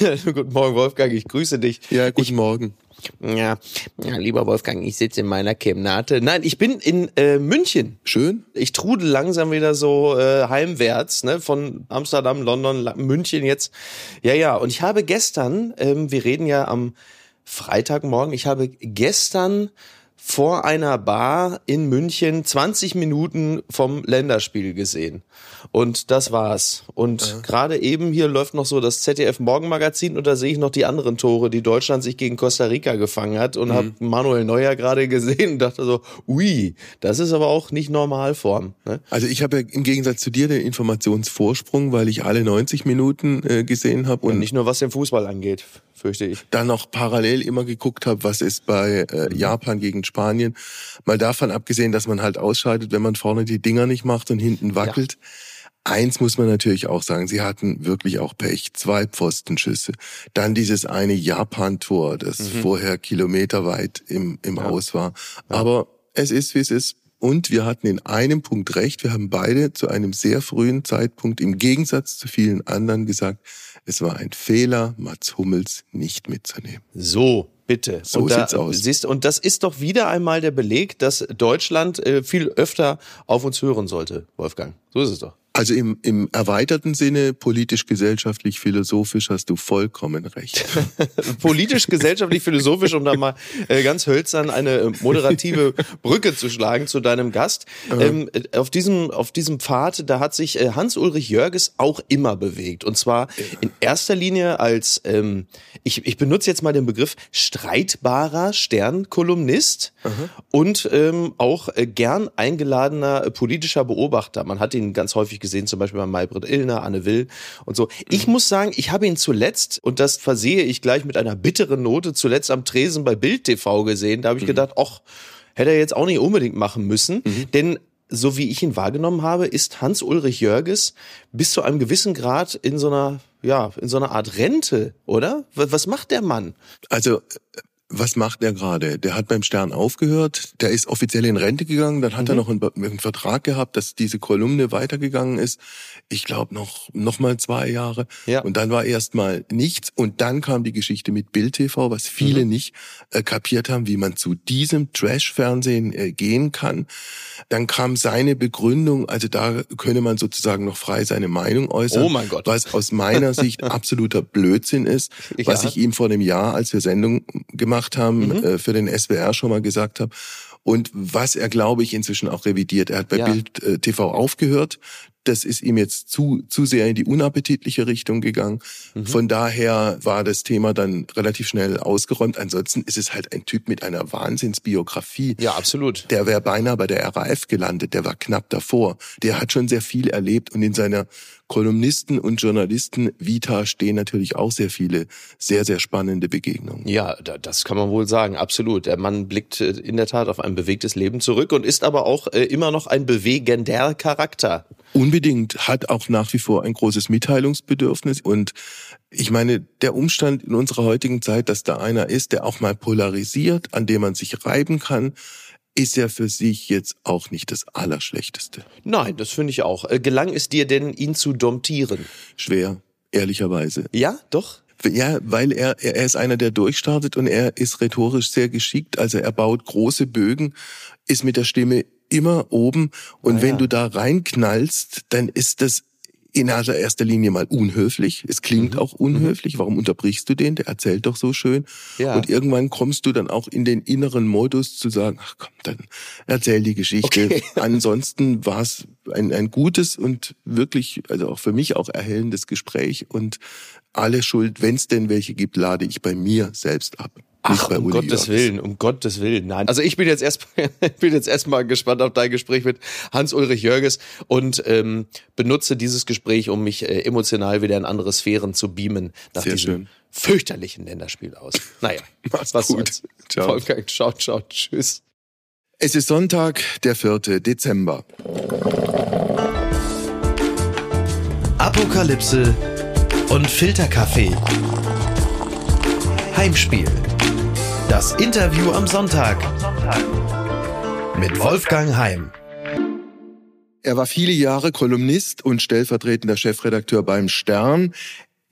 guten Morgen, Wolfgang, ich grüße dich. Ja, guten ich, Morgen. Ja, ja, lieber Wolfgang, ich sitze in meiner Chemnate. Nein, ich bin in äh, München. Schön. Ich trudel langsam wieder so äh, heimwärts, ne, von Amsterdam, London, München jetzt. Ja, ja, und ich habe gestern, ähm, wir reden ja am Freitagmorgen, ich habe gestern vor einer Bar in München 20 Minuten vom Länderspiel gesehen. Und das war's. Und ja. gerade eben hier läuft noch so das ZDF Morgenmagazin und da sehe ich noch die anderen Tore, die Deutschland sich gegen Costa Rica gefangen hat und mhm. habe Manuel Neuer gerade gesehen und dachte so, ui, das ist aber auch nicht Normalform. Ne? Also ich habe ja im Gegensatz zu dir den Informationsvorsprung, weil ich alle 90 Minuten äh, gesehen habe und, und nicht nur was den Fußball angeht fürchte ich. Dann noch parallel immer geguckt habe, was ist bei äh, mhm. Japan gegen Spanien. Mal davon abgesehen, dass man halt ausscheidet, wenn man vorne die Dinger nicht macht und hinten wackelt. Ja. Eins muss man natürlich auch sagen, sie hatten wirklich auch Pech. Zwei Pfostenschüsse. Dann dieses eine Japan-Tor, das mhm. vorher kilometerweit im, im ja. Aus war. Aber es ist, wie es ist. Und wir hatten in einem Punkt recht. Wir haben beide zu einem sehr frühen Zeitpunkt im Gegensatz zu vielen anderen gesagt, es war ein Fehler, Mats Hummels nicht mitzunehmen. So, bitte. So und sieht's aus. Siehst, und das ist doch wieder einmal der Beleg, dass Deutschland äh, viel öfter auf uns hören sollte, Wolfgang. So ist es doch. Also im, im erweiterten Sinne, politisch, gesellschaftlich, philosophisch hast du vollkommen recht. politisch, gesellschaftlich, philosophisch, um da mal äh, ganz hölzern eine äh, moderative Brücke zu schlagen zu deinem Gast. Ähm, äh, auf, diesem, auf diesem Pfad, da hat sich äh, Hans-Ulrich Jörges auch immer bewegt. Und zwar in erster Linie als, ähm, ich, ich benutze jetzt mal den Begriff streitbarer Sternkolumnist und ähm, auch äh, gern eingeladener politischer Beobachter. Man hat ihn ganz häufig gesehen, zum Beispiel bei Maybrit Illner, Anne Will und so. Ich muss sagen, ich habe ihn zuletzt, und das versehe ich gleich mit einer bitteren Note, zuletzt am Tresen bei Bild TV gesehen. Da habe ich mhm. gedacht, ach, hätte er jetzt auch nicht unbedingt machen müssen. Mhm. Denn so wie ich ihn wahrgenommen habe, ist Hans-Ulrich Jörges bis zu einem gewissen Grad in so einer, ja, in so einer Art Rente, oder? Was macht der Mann? Also, was macht er gerade? Der hat beim Stern aufgehört, der ist offiziell in Rente gegangen, dann hat mhm. er noch einen, einen, Vertrag gehabt, dass diese Kolumne weitergegangen ist. Ich glaube noch noch mal zwei Jahre. Ja. Und dann war erst mal nichts und dann kam die Geschichte mit Bild TV, was viele mhm. nicht äh, kapiert haben, wie man zu diesem Trash-Fernsehen äh, gehen kann. Dann kam seine Begründung, also da könne man sozusagen noch frei seine Meinung äußern. Oh mein Gott. Was aus meiner Sicht absoluter Blödsinn ist, ja. was ich ihm vor einem Jahr, als wir Sendung gemacht gemacht haben, mhm. äh, für den SWR schon mal gesagt habe. Und was er, glaube ich, inzwischen auch revidiert. Er hat bei ja. Bild äh, TV aufgehört. Das ist ihm jetzt zu, zu sehr in die unappetitliche Richtung gegangen. Mhm. Von daher war das Thema dann relativ schnell ausgeräumt. Ansonsten ist es halt ein Typ mit einer Wahnsinnsbiografie. Ja, absolut. Der wäre beinahe bei der RAF gelandet. Der war knapp davor. Der hat schon sehr viel erlebt und in seiner Kolumnisten und Journalisten Vita stehen natürlich auch sehr viele sehr, sehr spannende Begegnungen. Ja, das kann man wohl sagen, absolut. Der Mann blickt äh, in der Tat auf ein bewegtes Leben zurück und ist aber auch äh, immer noch ein bewegender Charakter. Unbedingt, hat auch nach wie vor ein großes Mitteilungsbedürfnis und ich meine, der Umstand in unserer heutigen Zeit, dass da einer ist, der auch mal polarisiert, an dem man sich reiben kann, ist ja für sich jetzt auch nicht das Allerschlechteste. Nein, das finde ich auch. Äh, gelang es dir denn, ihn zu domptieren? Schwer, ehrlicherweise. Ja, doch? Ja, weil er, er ist einer, der durchstartet und er ist rhetorisch sehr geschickt. Also er baut große Bögen, ist mit der Stimme immer oben. Und ah, wenn ja. du da reinknallst, dann ist das in erster Linie mal unhöflich. Es klingt mhm. auch unhöflich. Warum unterbrichst du den? Der erzählt doch so schön. Ja. Und irgendwann kommst du dann auch in den inneren Modus zu sagen, ach komm, dann erzähl die Geschichte. Okay. Ansonsten war es ein, ein gutes und wirklich, also auch für mich auch erhellendes Gespräch. Und alle Schuld, wenn es denn welche gibt, lade ich bei mir selbst ab. Ach, um Gottes Willen, um Gottes Willen. Nein. Also ich bin jetzt erst, bin jetzt erstmal gespannt auf dein Gespräch mit Hans-Ulrich Jörges und ähm, benutze dieses Gespräch, um mich äh, emotional wieder in andere Sphären zu beamen nach Sehr diesem schön. fürchterlichen Länderspiel aus. Naja, Mach's was gut. soll's. Ciao. Wolfgang, ciao, ciao, tschüss. Es ist Sonntag, der 4. Dezember. Apokalypse und Filterkaffee. Heimspiel. Das Interview am Sonntag mit Wolfgang Heim. Er war viele Jahre Kolumnist und stellvertretender Chefredakteur beim Stern.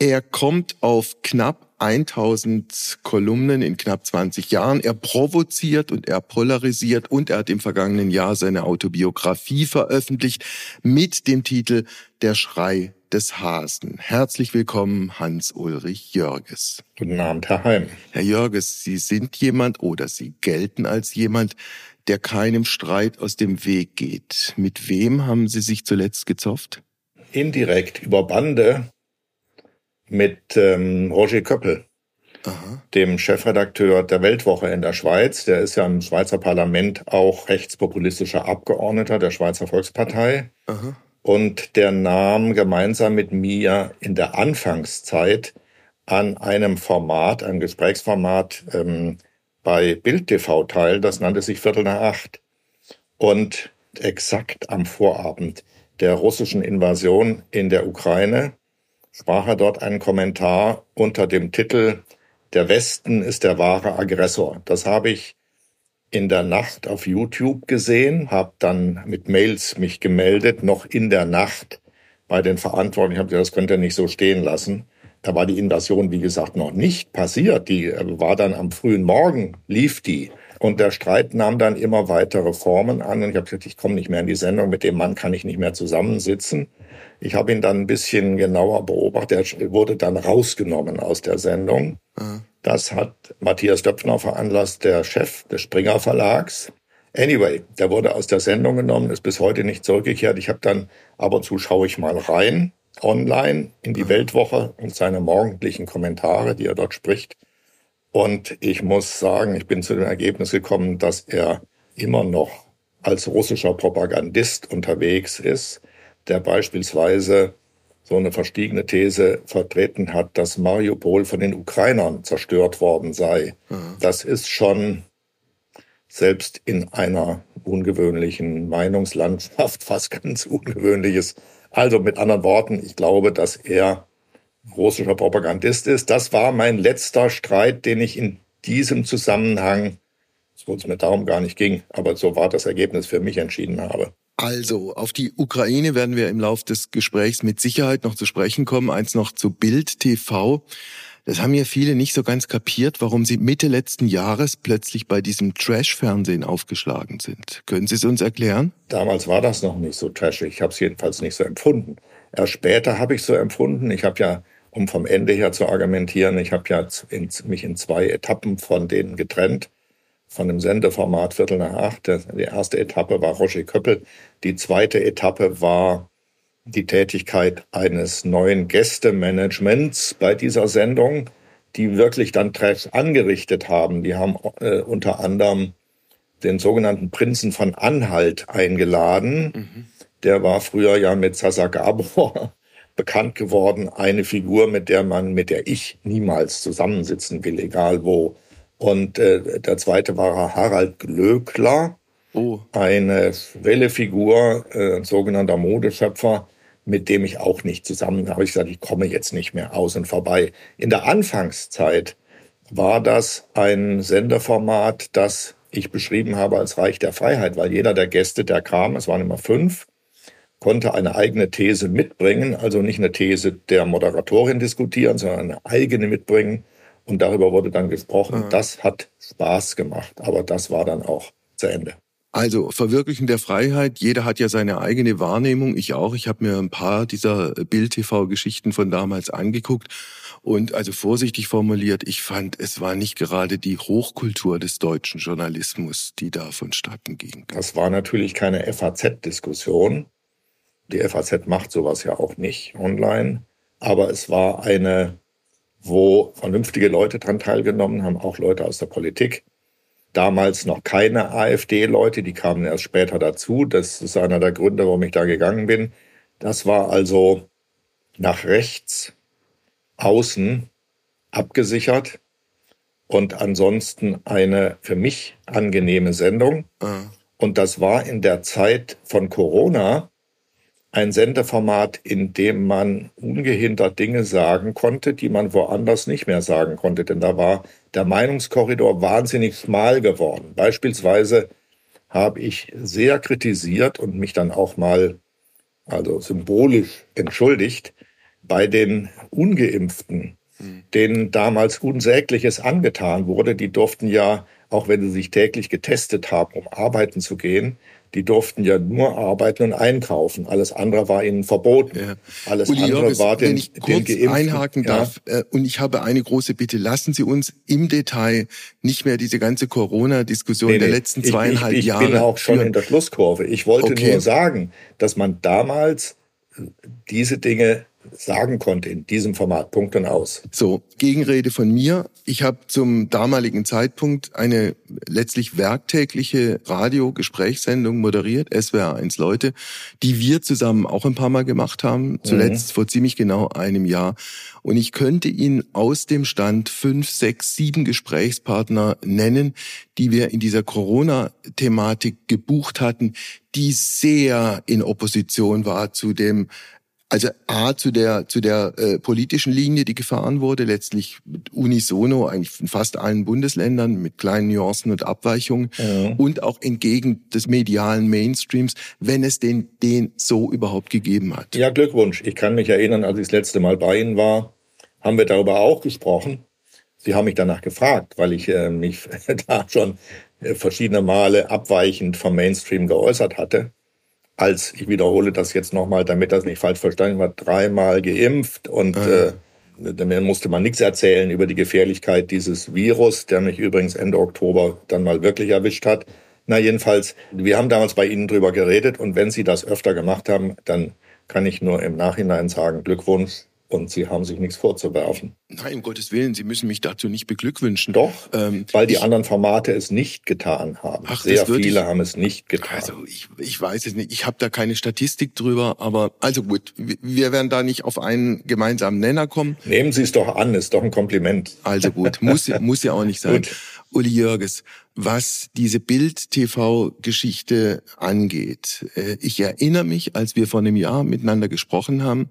Er kommt auf knapp 1000 Kolumnen in knapp 20 Jahren. Er provoziert und er polarisiert und er hat im vergangenen Jahr seine Autobiografie veröffentlicht mit dem Titel Der Schrei des Hasen. Herzlich willkommen, Hans-Ulrich Jörges. Guten Abend, Herr Heim. Herr Jörges, Sie sind jemand oder Sie gelten als jemand, der keinem Streit aus dem Weg geht. Mit wem haben Sie sich zuletzt gezofft? Indirekt über Bande mit ähm, Roger Köppel, Aha. dem Chefredakteur der Weltwoche in der Schweiz. Der ist ja im Schweizer Parlament auch rechtspopulistischer Abgeordneter der Schweizer Volkspartei. Aha. Und der nahm gemeinsam mit mir in der Anfangszeit an einem Format, einem Gesprächsformat ähm, bei Bild TV teil. Das nannte sich Viertel nach acht. Und exakt am Vorabend der russischen Invasion in der Ukraine sprach er dort einen Kommentar unter dem Titel Der Westen ist der wahre Aggressor. Das habe ich in der Nacht auf YouTube gesehen, habe dann mit Mails mich gemeldet, noch in der Nacht bei den Verantwortlichen. Ich habe gesagt, das könnt ihr nicht so stehen lassen. Da war die Invasion, wie gesagt, noch nicht passiert. Die äh, war dann am frühen Morgen, lief die. Und der Streit nahm dann immer weitere Formen an. Und ich habe gesagt, ich komme nicht mehr in die Sendung, mit dem Mann kann ich nicht mehr zusammensitzen. Ich habe ihn dann ein bisschen genauer beobachtet. Er wurde dann rausgenommen aus der Sendung. Mhm. Das hat Matthias Döpfner veranlasst, der Chef des Springer Verlags. Anyway, der wurde aus der Sendung genommen, ist bis heute nicht zurückgekehrt. Ich habe dann ab und zu schaue ich mal rein, online in die mhm. Weltwoche und seine morgendlichen Kommentare, die er dort spricht. Und ich muss sagen, ich bin zu dem Ergebnis gekommen, dass er immer noch als russischer Propagandist unterwegs ist der beispielsweise so eine verstiegene These vertreten hat, dass Mariupol von den Ukrainern zerstört worden sei. Mhm. Das ist schon selbst in einer ungewöhnlichen Meinungslandschaft fast ganz ungewöhnliches. Also mit anderen Worten, ich glaube, dass er russischer Propagandist ist. Das war mein letzter Streit, den ich in diesem Zusammenhang, wo es mir darum gar nicht ging, aber so war das Ergebnis für mich entschieden habe. Also, auf die Ukraine werden wir im Laufe des Gesprächs mit Sicherheit noch zu sprechen kommen. Eins noch zu Bild TV. Das haben ja viele nicht so ganz kapiert, warum sie Mitte letzten Jahres plötzlich bei diesem Trash-Fernsehen aufgeschlagen sind. Können Sie es uns erklären? Damals war das noch nicht so trashig. Ich habe es jedenfalls nicht so empfunden. Erst später habe ich so empfunden. Ich habe ja, um vom Ende her zu argumentieren, ich habe ja in, mich in zwei Etappen von denen getrennt von dem Sendeformat Viertel nach acht. Die erste Etappe war Roger Köppel. Die zweite Etappe war die Tätigkeit eines neuen Gästemanagements bei dieser Sendung, die wirklich dann Treffs angerichtet haben. Die haben äh, unter anderem den sogenannten Prinzen von Anhalt eingeladen. Mhm. Der war früher ja mit Sasa Gabor bekannt geworden. Eine Figur, mit der man, mit der ich niemals zusammensitzen will, egal wo. Und äh, der zweite war Harald Glöckler, oh. eine Wellefigur, äh, ein sogenannter Modeschöpfer, mit dem ich auch nicht zusammen habe. Ich gesagt, ich komme jetzt nicht mehr aus und vorbei. In der Anfangszeit war das ein Senderformat, das ich beschrieben habe als Reich der Freiheit, weil jeder der Gäste, der kam, es waren immer fünf, konnte eine eigene These mitbringen, also nicht eine These der Moderatorin diskutieren, sondern eine eigene mitbringen und darüber wurde dann gesprochen. Mhm. Das hat Spaß gemacht, aber das war dann auch zu Ende. Also Verwirklichen der Freiheit, jeder hat ja seine eigene Wahrnehmung, ich auch. Ich habe mir ein paar dieser Bild-TV-Geschichten von damals angeguckt und also vorsichtig formuliert, ich fand, es war nicht gerade die Hochkultur des deutschen Journalismus, die da vonstatten ging. Das war natürlich keine FAZ-Diskussion. Die FAZ macht sowas ja auch nicht online, aber es war eine wo vernünftige Leute dran teilgenommen haben, auch Leute aus der Politik. Damals noch keine AfD-Leute, die kamen erst später dazu. Das ist einer der Gründe, warum ich da gegangen bin. Das war also nach rechts, außen abgesichert und ansonsten eine für mich angenehme Sendung. Mhm. Und das war in der Zeit von Corona, ein Sendeformat, in dem man ungehindert Dinge sagen konnte, die man woanders nicht mehr sagen konnte. Denn da war der Meinungskorridor wahnsinnig schmal geworden. Beispielsweise habe ich sehr kritisiert und mich dann auch mal, also symbolisch entschuldigt, bei den Ungeimpften, hm. denen damals Unsägliches angetan wurde, die durften ja, auch wenn sie sich täglich getestet haben, um arbeiten zu gehen, die durften ja nur arbeiten und einkaufen. Alles andere war ihnen verboten. Ja. Alles Uli andere Jörges, war den, wenn ich kurz den einhaken ja. darf, äh, und ich habe eine große Bitte, lassen Sie uns im Detail nicht mehr diese ganze Corona-Diskussion nee, der letzten zweieinhalb ich, ich, ich Jahre. Ich bin auch schon führen. in der Schlusskurve. Ich wollte okay. nur sagen, dass man damals diese Dinge sagen konnte in diesem Format. Punkt und aus. So, Gegenrede von mir. Ich habe zum damaligen Zeitpunkt eine letztlich werktägliche Radiogesprächssendung moderiert, SWR 1 Leute, die wir zusammen auch ein paar Mal gemacht haben, zuletzt mhm. vor ziemlich genau einem Jahr. Und ich könnte Ihnen aus dem Stand fünf, sechs, sieben Gesprächspartner nennen, die wir in dieser Corona-Thematik gebucht hatten, die sehr in Opposition war zu dem also A zu der zu der äh, politischen Linie, die gefahren wurde, letztlich mit unisono eigentlich in fast allen Bundesländern mit kleinen Nuancen und Abweichungen ja. und auch entgegen des medialen Mainstreams, wenn es den den so überhaupt gegeben hat. Ja, Glückwunsch. Ich kann mich erinnern, als ich das letzte Mal bei Ihnen war, haben wir darüber auch gesprochen. Sie haben mich danach gefragt, weil ich äh, mich da schon äh, verschiedene Male abweichend vom Mainstream geäußert hatte als, ich wiederhole das jetzt nochmal, damit das nicht falsch verstanden wird, dreimal geimpft und ah, äh, mir musste man nichts erzählen über die Gefährlichkeit dieses Virus, der mich übrigens Ende Oktober dann mal wirklich erwischt hat. Na jedenfalls, wir haben damals bei Ihnen drüber geredet und wenn Sie das öfter gemacht haben, dann kann ich nur im Nachhinein sagen, Glückwunsch, und Sie haben sich nichts vorzuwerfen. Nein, um Gottes Willen, Sie müssen mich dazu nicht beglückwünschen. Doch, ähm, weil die ich, anderen Formate es nicht getan haben. Ach, Sehr viele ich, haben es nicht getan. Also ich, ich weiß es nicht, ich habe da keine Statistik drüber, aber also gut, wir werden da nicht auf einen gemeinsamen Nenner kommen. Nehmen Sie es doch an, ist doch ein Kompliment. Also gut, muss, muss ja auch nicht sein. Uli Jörges, was diese Bild-TV-Geschichte angeht. Äh, ich erinnere mich, als wir vor einem Jahr miteinander gesprochen haben,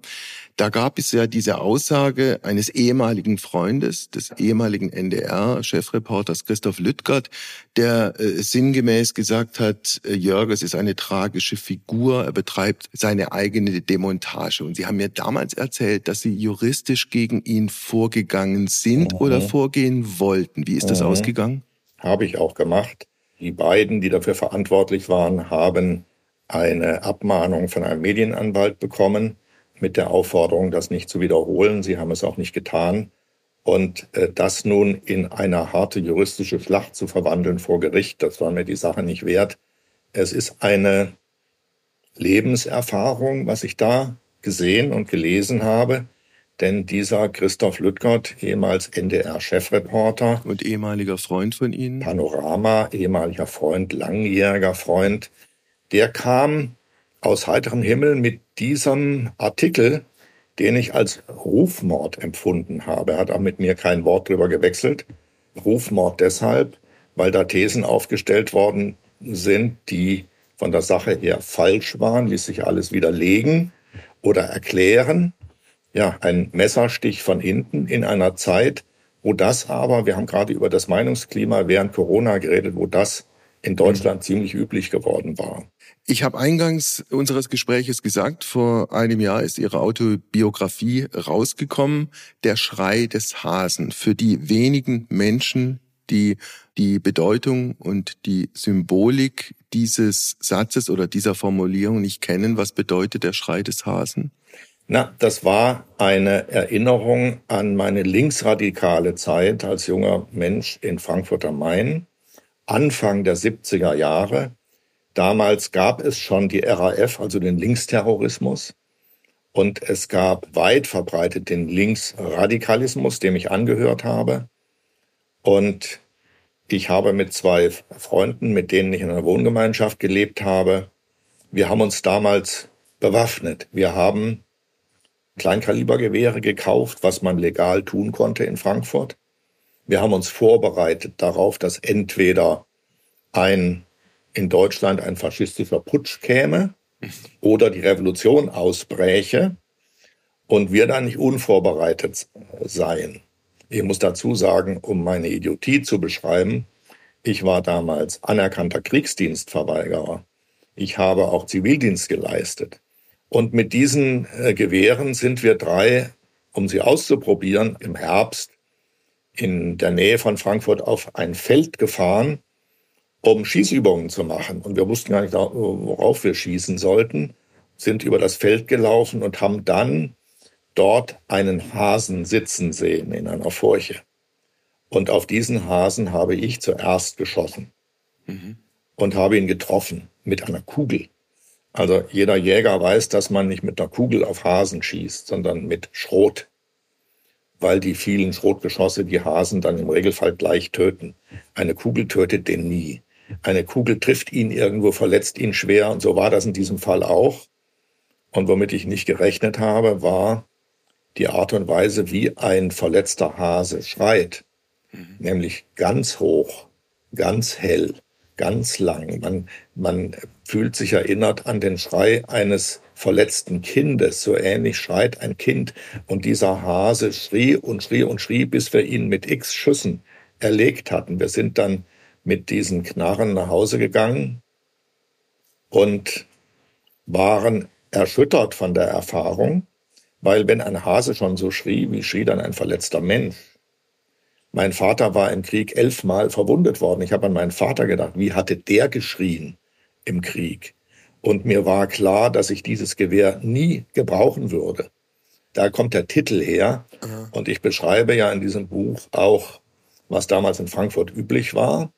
da gab es ja diese Aussage eines ehemaligen Freundes, des ehemaligen NDR-Chefreporters Christoph Lüttgert, der äh, sinngemäß gesagt hat, äh, Jörges ist eine tragische Figur, er betreibt seine eigene Demontage. Und Sie haben mir damals erzählt, dass Sie juristisch gegen ihn vorgegangen sind mhm. oder vorgehen wollten. Wie ist das mhm. ausgegangen? Habe ich auch gemacht. Die beiden, die dafür verantwortlich waren, haben eine Abmahnung von einem Medienanwalt bekommen mit der Aufforderung, das nicht zu wiederholen. Sie haben es auch nicht getan. Und äh, das nun in eine harte juristische Schlacht zu verwandeln vor Gericht, das war mir die Sache nicht wert. Es ist eine Lebenserfahrung, was ich da gesehen und gelesen habe. Denn dieser Christoph Lüttgert, ehemals NDR-Chefreporter. Und ehemaliger Freund von Ihnen. Panorama, ehemaliger Freund, langjähriger Freund. Der kam aus heiterem Himmel mit diesem Artikel, den ich als Rufmord empfunden habe. Er hat auch mit mir kein Wort drüber gewechselt. Rufmord deshalb, weil da Thesen aufgestellt worden sind, die von der Sache her falsch waren, ließ sich alles widerlegen oder erklären. Ja, ein Messerstich von hinten in einer Zeit, wo das aber, wir haben gerade über das Meinungsklima während Corona geredet, wo das in Deutschland ziemlich üblich geworden war. Ich habe eingangs unseres Gespräches gesagt, vor einem Jahr ist Ihre Autobiografie rausgekommen, Der Schrei des Hasen. Für die wenigen Menschen, die die Bedeutung und die Symbolik dieses Satzes oder dieser Formulierung nicht kennen, was bedeutet der Schrei des Hasen? Na, das war eine Erinnerung an meine linksradikale Zeit als junger Mensch in Frankfurt am Main, Anfang der 70er Jahre Damals gab es schon die RAF, also den Linksterrorismus. Und es gab weit verbreitet den Linksradikalismus, dem ich angehört habe. Und ich habe mit zwei Freunden, mit denen ich in einer Wohngemeinschaft gelebt habe, wir haben uns damals bewaffnet. Wir haben Kleinkalibergewehre gekauft, was man legal tun konnte in Frankfurt. Wir haben uns vorbereitet darauf, dass entweder ein in Deutschland ein faschistischer Putsch käme oder die Revolution ausbräche und wir dann nicht unvorbereitet seien. Ich muss dazu sagen, um meine Idiotie zu beschreiben, ich war damals anerkannter Kriegsdienstverweigerer. Ich habe auch Zivildienst geleistet. Und mit diesen äh, Gewehren sind wir drei, um sie auszuprobieren, im Herbst in der Nähe von Frankfurt auf ein Feld gefahren, um Schießübungen zu machen. Und wir wussten gar nicht, worauf wir schießen sollten, sind über das Feld gelaufen und haben dann dort einen Hasen sitzen sehen in einer Furche. Und auf diesen Hasen habe ich zuerst geschossen mhm. und habe ihn getroffen mit einer Kugel. Also jeder Jäger weiß, dass man nicht mit einer Kugel auf Hasen schießt, sondern mit Schrot, weil die vielen Schrotgeschosse die Hasen dann im Regelfall gleich töten. Eine Kugel tötet den nie. Eine Kugel trifft ihn irgendwo, verletzt ihn schwer und so war das in diesem Fall auch. Und womit ich nicht gerechnet habe, war die Art und Weise, wie ein verletzter Hase schreit. Mhm. Nämlich ganz hoch, ganz hell, ganz lang. Man, man fühlt sich erinnert an den Schrei eines verletzten Kindes. So ähnlich schreit ein Kind. Und dieser Hase schrie und schrie und schrie, bis wir ihn mit x Schüssen erlegt hatten. Wir sind dann mit diesen Knarren nach Hause gegangen und waren erschüttert von der Erfahrung, weil wenn ein Hase schon so schrie, wie schrie dann ein verletzter Mensch? Mein Vater war im Krieg elfmal verwundet worden. Ich habe an meinen Vater gedacht, wie hatte der geschrien im Krieg? Und mir war klar, dass ich dieses Gewehr nie gebrauchen würde. Da kommt der Titel her. Mhm. Und ich beschreibe ja in diesem Buch auch, was damals in Frankfurt üblich war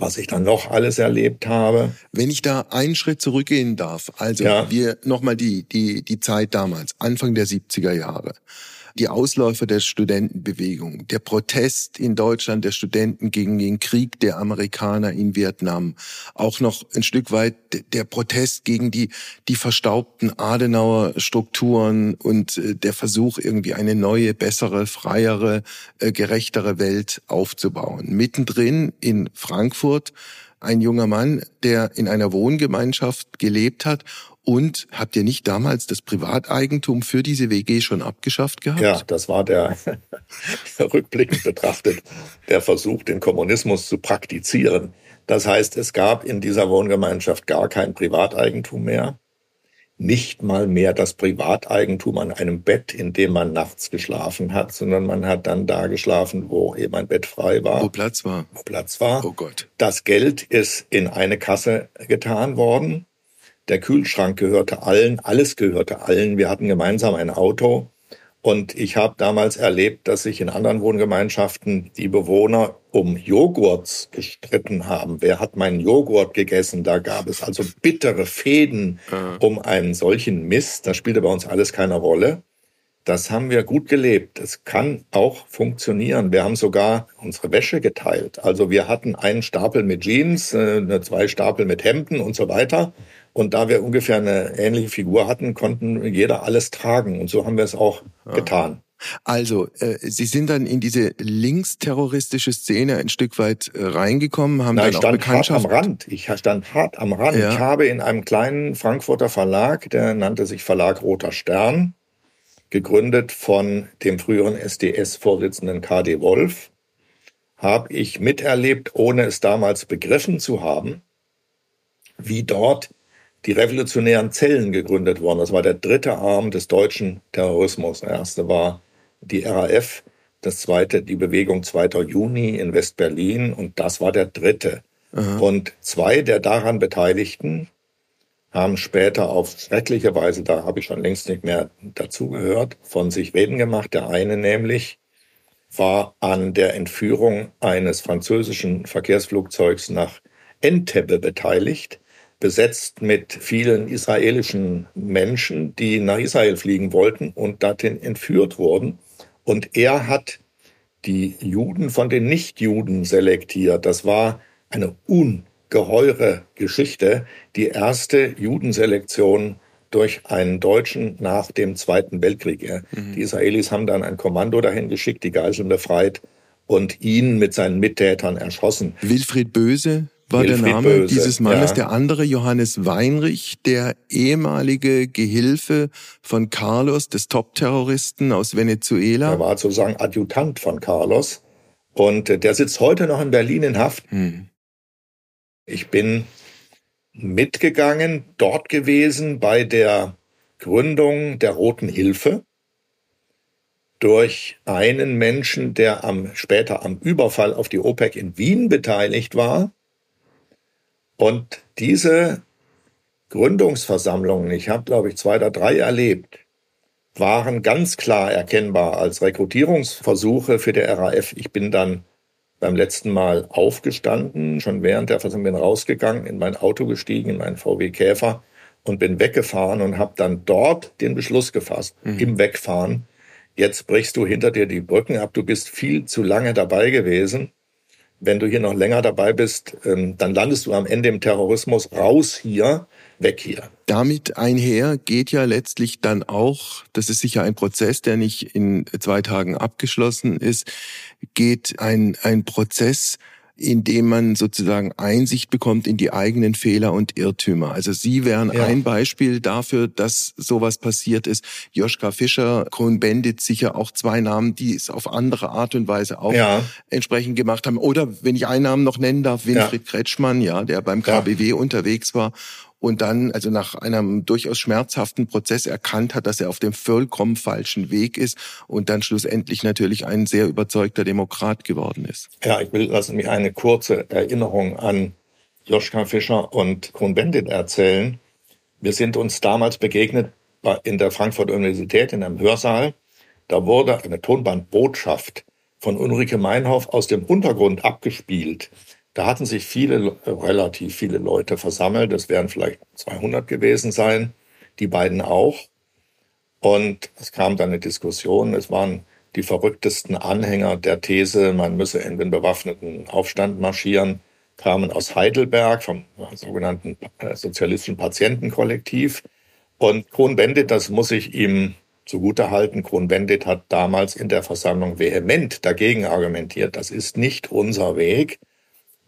was ich dann noch alles erlebt habe. Wenn ich da einen Schritt zurückgehen darf, also ja. wir nochmal die, die, die Zeit damals, Anfang der 70er Jahre die Ausläufer der Studentenbewegung, der Protest in Deutschland der Studenten gegen den Krieg der Amerikaner in Vietnam, auch noch ein Stück weit der Protest gegen die, die verstaubten Adenauer Strukturen und äh, der Versuch, irgendwie eine neue, bessere, freiere, äh, gerechtere Welt aufzubauen. Mittendrin in Frankfurt ein junger Mann, der in einer Wohngemeinschaft gelebt hat und habt ihr nicht damals das Privateigentum für diese WG schon abgeschafft gehabt? Ja, das war der rückblickend betrachtet der Versuch, den Kommunismus zu praktizieren. Das heißt, es gab in dieser Wohngemeinschaft gar kein Privateigentum mehr. Nicht mal mehr das Privateigentum an einem Bett, in dem man nachts geschlafen hat, sondern man hat dann da geschlafen, wo eben ein Bett frei war. Wo Platz war. Wo Platz war. Oh Gott. Das Geld ist in eine Kasse getan worden der Kühlschrank gehörte allen, alles gehörte allen. Wir hatten gemeinsam ein Auto. Und ich habe damals erlebt, dass sich in anderen Wohngemeinschaften die Bewohner um Joghurts gestritten haben. Wer hat meinen Joghurt gegessen? Da gab es also bittere Fäden um einen solchen Mist. Das spielte bei uns alles keine Rolle. Das haben wir gut gelebt. Es kann auch funktionieren. Wir haben sogar unsere Wäsche geteilt. Also wir hatten einen Stapel mit Jeans, äh, zwei Stapel mit Hemden und so weiter. Und da wir ungefähr eine ähnliche Figur hatten, konnten jeder alles tragen. Und so haben wir es auch ja. getan. Also, äh, Sie sind dann in diese linksterroristische Szene ein Stück weit äh, reingekommen, haben Nein, dann ich stand hart am Rand. Ich stand hart am Rand. Ja. Ich habe in einem kleinen Frankfurter Verlag, der nannte sich Verlag Roter Stern, gegründet von dem früheren SDS-Vorsitzenden KD Wolf, habe ich miterlebt, ohne es damals begriffen zu haben, wie dort die revolutionären Zellen gegründet worden. Das war der dritte Arm des deutschen Terrorismus. Der erste war die RAF, das zweite die Bewegung 2. Juni in West-Berlin und das war der dritte. Aha. Und zwei der daran Beteiligten haben später auf schreckliche Weise, da habe ich schon längst nicht mehr dazugehört, von sich reden gemacht. Der eine nämlich war an der Entführung eines französischen Verkehrsflugzeugs nach Entebbe beteiligt besetzt mit vielen israelischen Menschen, die nach Israel fliegen wollten und dorthin entführt wurden. Und er hat die Juden von den Nichtjuden selektiert. Das war eine ungeheure Geschichte. Die erste Judenselektion durch einen Deutschen nach dem Zweiten Weltkrieg. Mhm. Die Israelis haben dann ein Kommando dahin geschickt, die Geiseln befreit und ihn mit seinen Mittätern erschossen. Wilfried Böse war Wilfried der Name Böse, dieses Mannes. Ja. Der andere Johannes Weinrich, der ehemalige Gehilfe von Carlos, des Top-Terroristen aus Venezuela. Er war sozusagen Adjutant von Carlos. Und der sitzt heute noch in Berlin in Haft. Hm. Ich bin mitgegangen, dort gewesen bei der Gründung der Roten Hilfe durch einen Menschen, der am, später am Überfall auf die OPEC in Wien beteiligt war. Und diese Gründungsversammlungen, ich habe, glaube ich, zwei oder drei erlebt, waren ganz klar erkennbar als Rekrutierungsversuche für die RAF. Ich bin dann beim letzten Mal aufgestanden, schon während der Versammlung bin rausgegangen, in mein Auto gestiegen, in meinen VW Käfer und bin weggefahren und habe dann dort den Beschluss gefasst, mhm. im Wegfahren, jetzt brichst du hinter dir die Brücken ab, du bist viel zu lange dabei gewesen. Wenn du hier noch länger dabei bist, ähm, dann landest du am Ende im Terrorismus raus hier weg hier. Damit einher geht ja letztlich dann auch, das ist sicher ein Prozess, der nicht in zwei Tagen abgeschlossen ist, geht ein, ein Prozess, in dem man sozusagen Einsicht bekommt in die eigenen Fehler und Irrtümer. Also Sie wären ja. ein Beispiel dafür, dass sowas passiert ist. Joschka Fischer, Cohn-Bendit, sicher auch zwei Namen, die es auf andere Art und Weise auch ja. entsprechend gemacht haben. Oder wenn ich einen Namen noch nennen darf, Winfried ja. Kretschmann, ja, der beim KBW unterwegs war und dann also nach einem durchaus schmerzhaften Prozess erkannt hat, dass er auf dem vollkommen falschen Weg ist und dann schlussendlich natürlich ein sehr überzeugter Demokrat geworden ist. Ja, ich will lassen mich eine kurze Erinnerung an Joschka Fischer und Kuhn-Bendit erzählen. Wir sind uns damals begegnet in der Frankfurter Universität in einem Hörsaal. Da wurde eine Tonbandbotschaft von Ulrike Meinhoff aus dem Untergrund abgespielt. Da hatten sich viele, relativ viele Leute versammelt. Das wären vielleicht 200 gewesen sein. Die beiden auch. Und es kam dann eine Diskussion. Es waren die verrücktesten Anhänger der These, man müsse in den bewaffneten Aufstand marschieren, kamen aus Heidelberg vom sogenannten äh, sozialistischen Patientenkollektiv. Und Kron-Bendit, das muss ich ihm zugutehalten, Kron-Bendit hat damals in der Versammlung vehement dagegen argumentiert, das ist nicht unser Weg.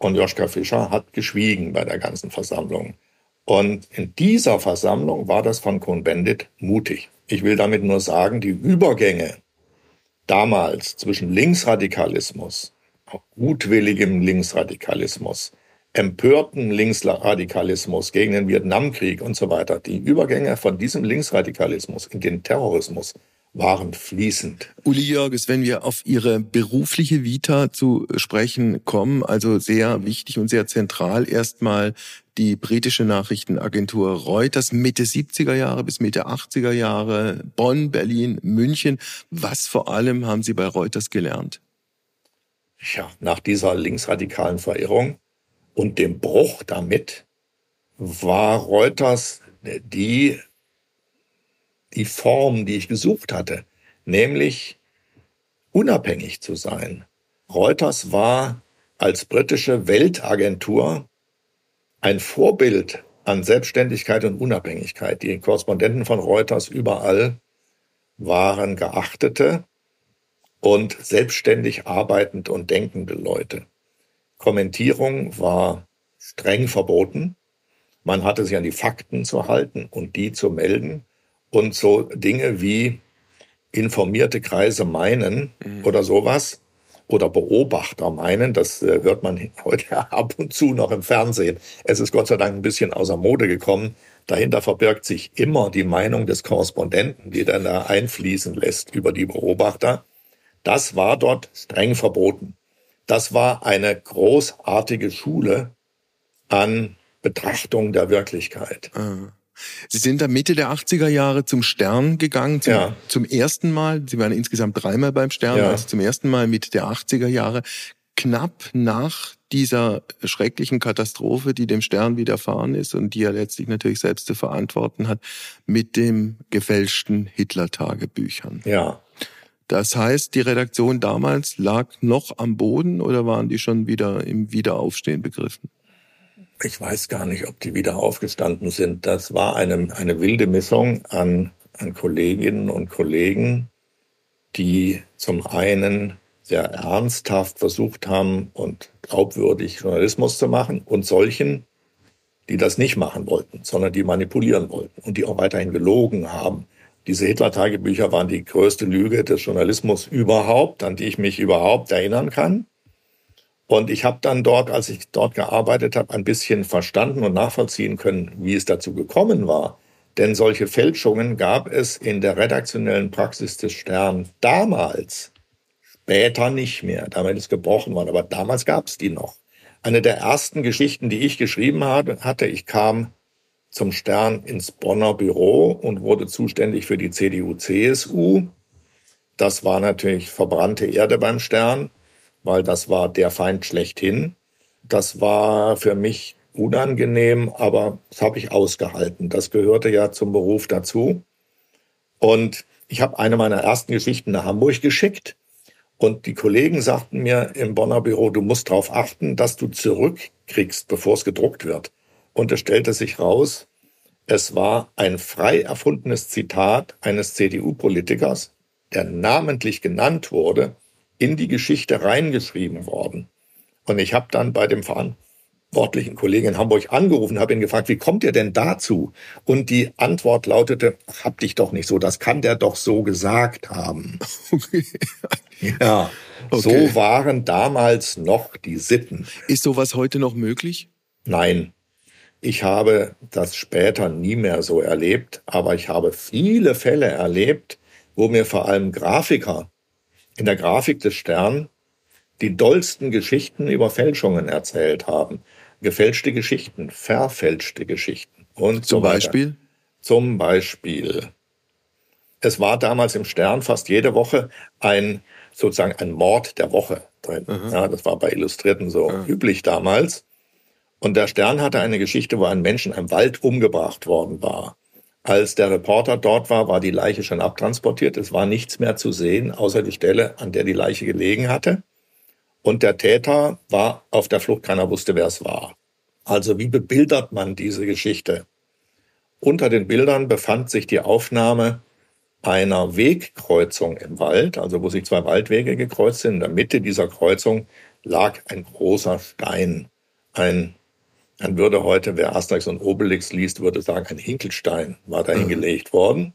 Und Joschka Fischer hat geschwiegen bei der ganzen Versammlung. Und in dieser Versammlung war das von Cohn-Bendit mutig. Ich will damit nur sagen, die Übergänge damals zwischen Linksradikalismus, gutwilligem Linksradikalismus, empörten Linksradikalismus gegen den Vietnamkrieg und so weiter, die Übergänge von diesem Linksradikalismus in den Terrorismus waren fließend. Uli Jörges, wenn wir auf Ihre berufliche Vita zu sprechen kommen, also sehr wichtig und sehr zentral erstmal die britische Nachrichtenagentur Reuters Mitte 70er Jahre bis Mitte 80er Jahre, Bonn, Berlin, München. Was vor allem haben Sie bei Reuters gelernt? Ja, nach dieser linksradikalen Verirrung und dem Bruch damit war Reuters die die Form, die ich gesucht hatte, nämlich unabhängig zu sein. Reuters war als britische Weltagentur ein Vorbild an Selbstständigkeit und Unabhängigkeit. Die Korrespondenten von Reuters überall waren geachtete und selbstständig arbeitend und denkende Leute. Kommentierung war streng verboten. Man hatte sich an die Fakten zu halten und die zu melden. Und so Dinge wie informierte Kreise meinen mhm. oder sowas oder Beobachter meinen, das äh, hört man heute ab und zu noch im Fernsehen. Es ist Gott sei Dank ein bisschen außer Mode gekommen. Dahinter verbirgt sich immer die Meinung des Korrespondenten, die dann da einfließen lässt über die Beobachter. Das war dort streng verboten. Das war eine großartige Schule an Betrachtung der Wirklichkeit. Mhm. Sie sind da Mitte der 80er Jahre zum Stern gegangen, zum, ja. zum ersten Mal. Sie waren insgesamt dreimal beim Stern, ja. also zum ersten Mal Mitte der 80er Jahre. Knapp nach dieser schrecklichen Katastrophe, die dem Stern widerfahren ist und die er letztlich natürlich selbst zu verantworten hat, mit dem gefälschten Hitler-Tagebüchern. Ja. Das heißt, die Redaktion damals lag noch am Boden oder waren die schon wieder im Wiederaufstehen begriffen? Ich weiß gar nicht, ob die wieder aufgestanden sind. Das war eine, eine wilde Mischung an, an Kolleginnen und Kollegen, die zum einen sehr ernsthaft versucht haben und glaubwürdig Journalismus zu machen und solchen, die das nicht machen wollten, sondern die manipulieren wollten und die auch weiterhin gelogen haben. Diese Hitler-Tagebücher waren die größte Lüge des Journalismus überhaupt, an die ich mich überhaupt erinnern kann. Und ich habe dann dort, als ich dort gearbeitet habe, ein bisschen verstanden und nachvollziehen können, wie es dazu gekommen war, Denn solche Fälschungen gab es in der redaktionellen Praxis des Stern damals, später nicht mehr. Damit ist gebrochen worden, aber damals gab es die noch. Eine der ersten Geschichten, die ich geschrieben hatte, ich kam zum Stern ins Bonner Büro und wurde zuständig für die CDU-CSU. Das war natürlich verbrannte Erde beim Stern, weil das war der Feind schlechthin. Das war für mich unangenehm, aber das habe ich ausgehalten. Das gehörte ja zum Beruf dazu. Und ich habe eine meiner ersten Geschichten nach Hamburg geschickt. Und die Kollegen sagten mir im Bonner Büro, du musst darauf achten, dass du zurückkriegst, bevor es gedruckt wird. Und es stellte sich raus, es war ein frei erfundenes Zitat eines CDU-Politikers, der namentlich genannt wurde, in die Geschichte reingeschrieben worden. Und ich habe dann bei dem verantwortlichen Kollegen in Hamburg angerufen, habe ihn gefragt, wie kommt ihr denn dazu? Und die Antwort lautete, hab dich doch nicht so, das kann der doch so gesagt haben. Okay. Ja, okay. so waren damals noch die Sitten. Ist sowas heute noch möglich? Nein, ich habe das später nie mehr so erlebt, aber ich habe viele Fälle erlebt, wo mir vor allem Grafiker in der Grafik des Stern die dollsten Geschichten über Fälschungen erzählt haben. Gefälschte Geschichten, verfälschte Geschichten und Zum so Beispiel? Zum Beispiel. Es war damals im Stern fast jede Woche ein sozusagen ein Mord der Woche drin. Ja, das war bei Illustrierten so Aha. üblich damals. Und der Stern hatte eine Geschichte, wo ein Mensch in einem Wald umgebracht worden war. Als der Reporter dort war, war die Leiche schon abtransportiert. Es war nichts mehr zu sehen, außer die Stelle, an der die Leiche gelegen hatte. Und der Täter war auf der Flucht, keiner wusste, wer es war. Also wie bebildert man diese Geschichte? Unter den Bildern befand sich die Aufnahme einer Wegkreuzung im Wald, also wo sich zwei Waldwege gekreuzt sind. In der Mitte dieser Kreuzung lag ein großer Stein, ein man würde heute, wer Asterix und Obelix liest, würde sagen, ein Hinkelstein war da hingelegt mhm. worden.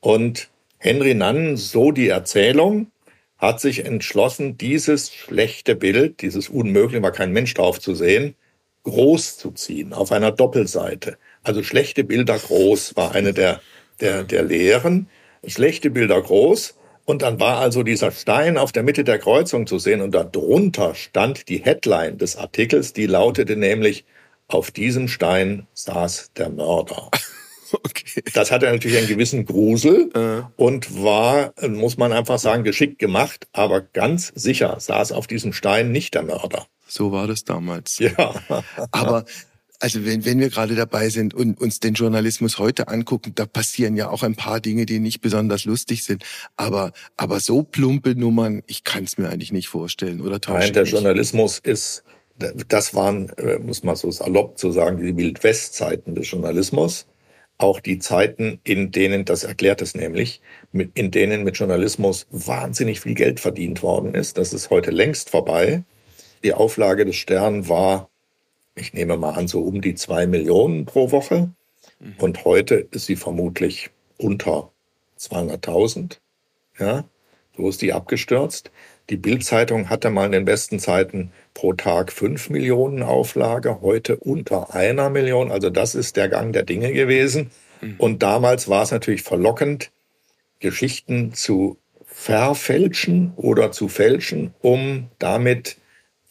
Und Henry Nannen, so die Erzählung, hat sich entschlossen, dieses schlechte Bild, dieses Unmögliche, war kein Mensch drauf zu sehen, groß zu ziehen, auf einer Doppelseite. Also schlechte Bilder groß war eine der, der, der Lehren. Schlechte Bilder groß. Und dann war also dieser Stein auf der Mitte der Kreuzung zu sehen und darunter stand die Headline des Artikels, die lautete nämlich, auf diesem Stein saß der Mörder. Okay. Das hatte natürlich einen gewissen Grusel äh. und war, muss man einfach sagen, geschickt gemacht, aber ganz sicher saß auf diesem Stein nicht der Mörder. So war das damals. Ja. aber also wenn, wenn wir gerade dabei sind und uns den Journalismus heute angucken, da passieren ja auch ein paar Dinge, die nicht besonders lustig sind. Aber, aber so plumpe Nummern, ich kann es mir eigentlich nicht vorstellen, oder Nein, der Journalismus ist das waren, äh, muss man so salopp zu sagen, die Wildwest-Zeiten des Journalismus. Auch die Zeiten, in denen, das erklärt es nämlich, in denen mit Journalismus wahnsinnig viel Geld verdient worden ist. Das ist heute längst vorbei. Die Auflage des Stern war, ich nehme mal an, so um die zwei Millionen pro Woche. Mhm. Und heute ist sie vermutlich unter 200.000. Ja, so ist die abgestürzt. Die Bildzeitung hatte mal in den besten Zeiten pro Tag fünf Millionen Auflage, heute unter einer Million. Also das ist der Gang der Dinge gewesen. Mhm. Und damals war es natürlich verlockend, Geschichten zu verfälschen oder zu fälschen, um damit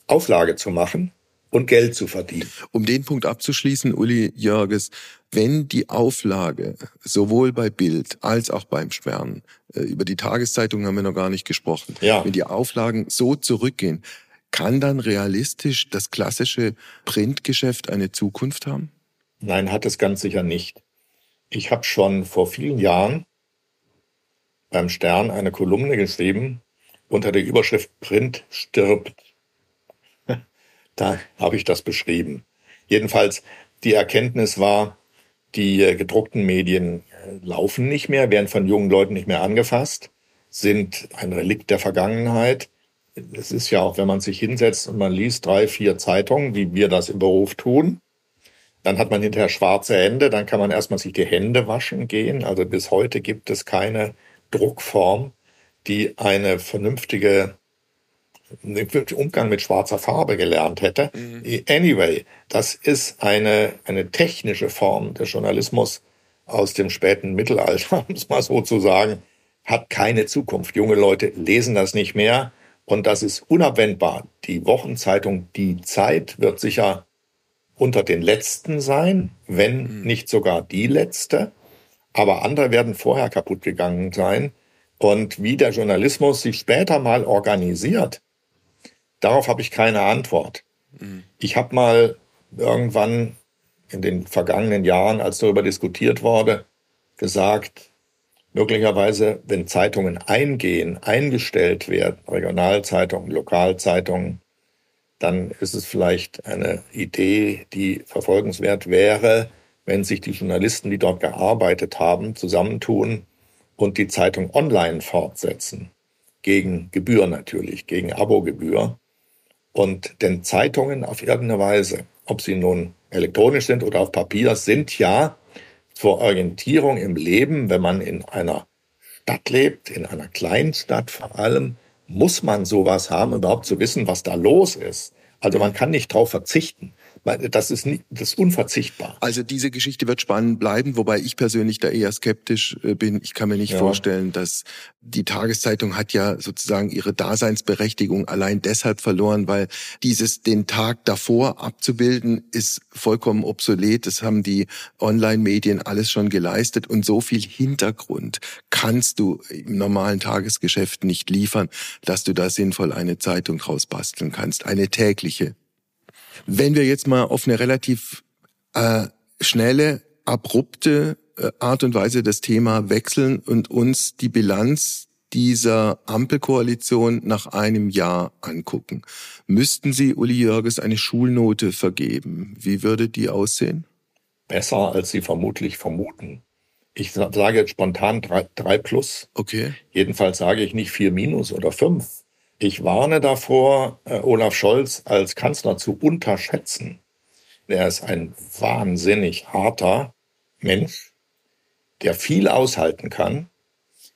Auflage zu machen und Geld zu verdienen. Um den Punkt abzuschließen, Uli Jörges, wenn die Auflage sowohl bei Bild als auch beim Stern, äh, über die Tageszeitung haben wir noch gar nicht gesprochen, ja. wenn die Auflagen so zurückgehen, kann dann realistisch das klassische Printgeschäft eine Zukunft haben? Nein, hat es ganz sicher nicht. Ich habe schon vor vielen Jahren beim Stern eine Kolumne geschrieben unter der Überschrift Print stirbt. Da habe ich das beschrieben. Jedenfalls, die Erkenntnis war, die äh, gedruckten Medien äh, laufen nicht mehr, werden von jungen Leuten nicht mehr angefasst, sind ein Relikt der Vergangenheit. Es ist ja auch, wenn man sich hinsetzt und man liest drei, vier Zeitungen, wie wir das im Beruf tun, dann hat man hinterher schwarze Hände, dann kann man erstmal sich die Hände waschen gehen. Also bis heute gibt es keine Druckform, die eine vernünftige Umgang mit schwarzer Farbe gelernt hätte. Mhm. Anyway, das ist eine, eine technische Form des Journalismus, aus dem späten Mittelalter, um es mal so zu sagen, hat keine Zukunft. Junge Leute lesen das nicht mehr und das ist unabwendbar. Die Wochenzeitung Die Zeit wird sicher unter den letzten sein, wenn mhm. nicht sogar die letzte. Aber andere werden vorher kaputt gegangen sein. Und wie der Journalismus sich später mal organisiert, darauf habe ich keine Antwort. Mhm. Ich habe mal irgendwann in den vergangenen Jahren, als darüber diskutiert wurde, gesagt, möglicherweise, wenn Zeitungen eingehen, eingestellt werden, Regionalzeitungen, Lokalzeitungen, dann ist es vielleicht eine Idee, die verfolgenswert wäre, wenn sich die Journalisten, die dort gearbeitet haben, zusammentun und die Zeitung online fortsetzen. Gegen Gebühr natürlich, gegen Abogebühr. Und denn Zeitungen auf irgendeine Weise, ob sie nun elektronisch sind oder auf Papier, sind ja zur Orientierung im Leben, wenn man in einer Stadt lebt, in einer Kleinstadt vor allem, muss man sowas haben, überhaupt zu wissen, was da los ist. Also man kann nicht darauf verzichten. Das ist, nicht, das ist unverzichtbar. Also diese Geschichte wird spannend bleiben, wobei ich persönlich da eher skeptisch äh, bin. Ich kann mir nicht ja. vorstellen, dass die Tageszeitung hat ja sozusagen ihre Daseinsberechtigung allein deshalb verloren, weil dieses den Tag davor abzubilden ist vollkommen obsolet. Das haben die Online-Medien alles schon geleistet und so viel Hintergrund kannst du im normalen Tagesgeschäft nicht liefern, dass du da sinnvoll eine Zeitung draus basteln kannst, eine tägliche. Wenn wir jetzt mal auf eine relativ äh, schnelle, abrupte äh, Art und Weise das Thema wechseln und uns die Bilanz dieser Ampelkoalition nach einem Jahr angucken. Müssten Sie Uli Jörges eine Schulnote vergeben? Wie würde die aussehen? Besser, als Sie vermutlich vermuten. Ich sage jetzt spontan drei, drei plus. Okay. Jedenfalls sage ich nicht vier minus oder fünf. Ich warne davor, äh, Olaf Scholz als Kanzler zu unterschätzen. Er ist ein wahnsinnig harter Mensch, der viel aushalten kann.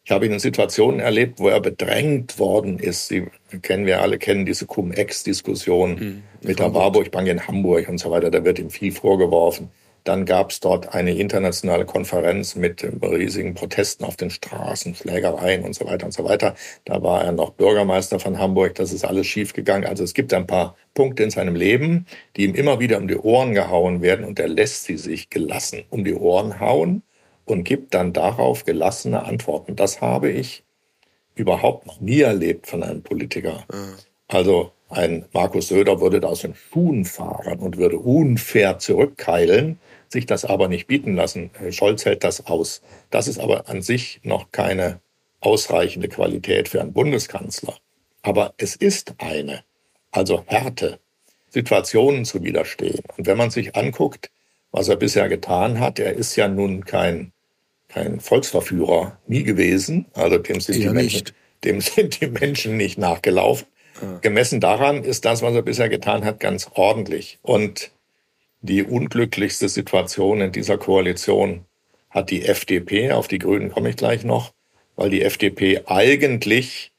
Ich habe ihn in Situationen erlebt, wo er bedrängt worden ist. Sie kennen wir alle, kennen diese Cum-Ex-Diskussion mhm, mit der Warburg Bank in Hamburg und so weiter. Da wird ihm viel vorgeworfen. Dann gab es dort eine internationale Konferenz mit riesigen Protesten auf den Straßen, Schlägereien und so weiter und so weiter. Da war er noch Bürgermeister von Hamburg. Das ist alles schiefgegangen. Also es gibt ein paar Punkte in seinem Leben, die ihm immer wieder um die Ohren gehauen werden und er lässt sie sich gelassen um die Ohren hauen und gibt dann darauf gelassene Antworten. Das habe ich überhaupt noch nie erlebt von einem Politiker. Also ein Markus Söder würde da aus den Schuhen fahren und würde unfair zurückkeilen sich das aber nicht bieten lassen. Scholz hält das aus. Das ist aber an sich noch keine ausreichende Qualität für einen Bundeskanzler. Aber es ist eine, also Härte, Situationen zu widerstehen. Und wenn man sich anguckt, was er bisher getan hat, er ist ja nun kein, kein Volksverführer nie gewesen. Also dem sind, die Menschen, dem sind die Menschen nicht nachgelaufen. Ja. Gemessen daran ist das, was er bisher getan hat, ganz ordentlich. Und die unglücklichste Situation in dieser Koalition hat die FDP, auf die Grünen komme ich gleich noch, weil die FDP eigentlich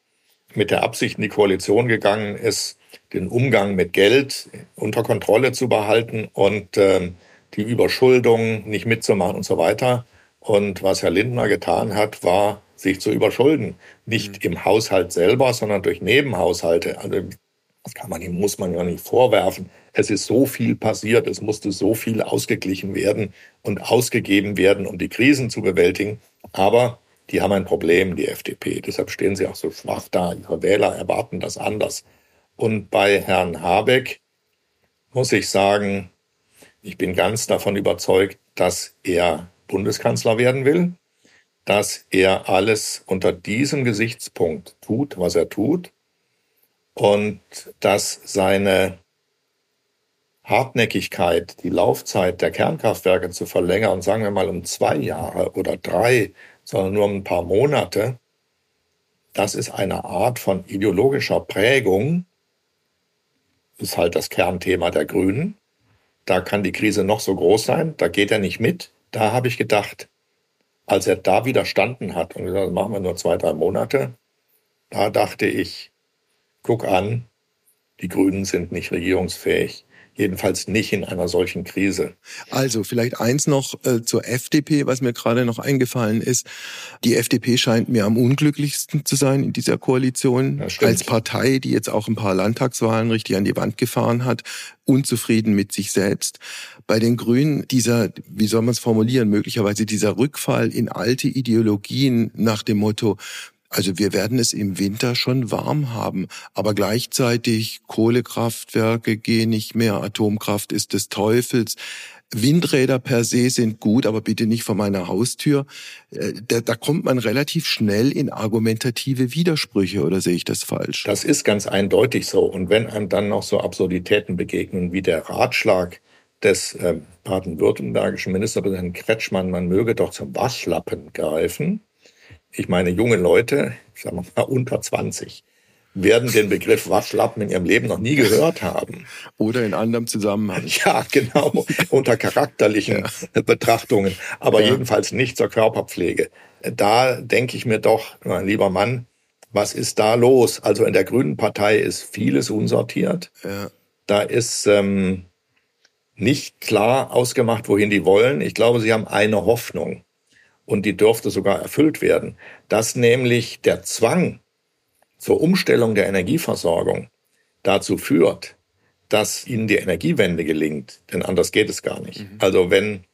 mit der Absicht in die Koalition gegangen ist, den Umgang mit Geld unter Kontrolle zu behalten und äh, die Überschuldung nicht mitzumachen und so weiter. Und was Herr Lindner getan hat, war, sich zu überschulden. Nicht mhm. im Haushalt selber, sondern durch Nebenhaushalte. Also das kann man ihm, muss man ja nicht vorwerfen. Es ist so viel passiert, es musste so viel ausgeglichen werden und ausgegeben werden, um die Krisen zu bewältigen. Aber die haben ein Problem, die FDP. Deshalb stehen sie auch so schwach da. Ihre Wähler erwarten das anders. Und bei Herrn Habeck muss ich sagen, ich bin ganz davon überzeugt, dass er Bundeskanzler werden will, dass er alles unter diesem Gesichtspunkt tut, was er tut, und dass seine Hartnäckigkeit, die Laufzeit der Kernkraftwerke zu verlängern, sagen wir mal um zwei Jahre oder drei, sondern nur um ein paar Monate, das ist eine Art von ideologischer Prägung, ist halt das Kernthema der Grünen. Da kann die Krise noch so groß sein, da geht er nicht mit. Da habe ich gedacht, als er da widerstanden hat und gesagt, machen wir nur zwei, drei Monate, da dachte ich, guck an, die Grünen sind nicht regierungsfähig. Jedenfalls nicht in einer solchen Krise. Also vielleicht eins noch äh, zur FDP, was mir gerade noch eingefallen ist. Die FDP scheint mir am unglücklichsten zu sein in dieser Koalition. Als Partei, die jetzt auch ein paar Landtagswahlen richtig an die Wand gefahren hat, unzufrieden mit sich selbst. Bei den Grünen dieser, wie soll man es formulieren, möglicherweise dieser Rückfall in alte Ideologien nach dem Motto, also wir werden es im Winter schon warm haben, aber gleichzeitig Kohlekraftwerke gehen nicht mehr, Atomkraft ist des Teufels. Windräder per se sind gut, aber bitte nicht vor meiner Haustür. Äh, da, da, kommt man relativ schnell in argumentative Widersprüche, oder sehe ich das falsch? Das ist ganz eindeutig so. Und wenn einem dann noch so Absurditäten begegnen wie der Ratschlag des äh, baden-württembergischen Ministerpräsidenten Kretschmann, man möge doch zum Waschlappen greifen, ich meine, junge Leute, sagen wir mal unter 20, werden den Begriff Waschlappen in ihrem Leben noch nie gehört haben. Oder in anderem Zusammenhang. Ja, genau, unter charakterlichen ja. Betrachtungen, aber ja. jedenfalls nicht zur Körperpflege. Da denke ich mir doch, mein lieber Mann, was ist da los? Also in der Grünen Partei ist vieles unsortiert. Ja. Da ist ähm, nicht klar ausgemacht, wohin die wollen. Ich glaube, sie haben eine Hoffnung und die dürfte sogar erfüllt werden, dass nämlich der Zwang zur Umstellung der Energieversorgung dazu führt, dass ihnen die Energiewende gelingt, denn anders geht es gar nicht. Mhm. Also wenn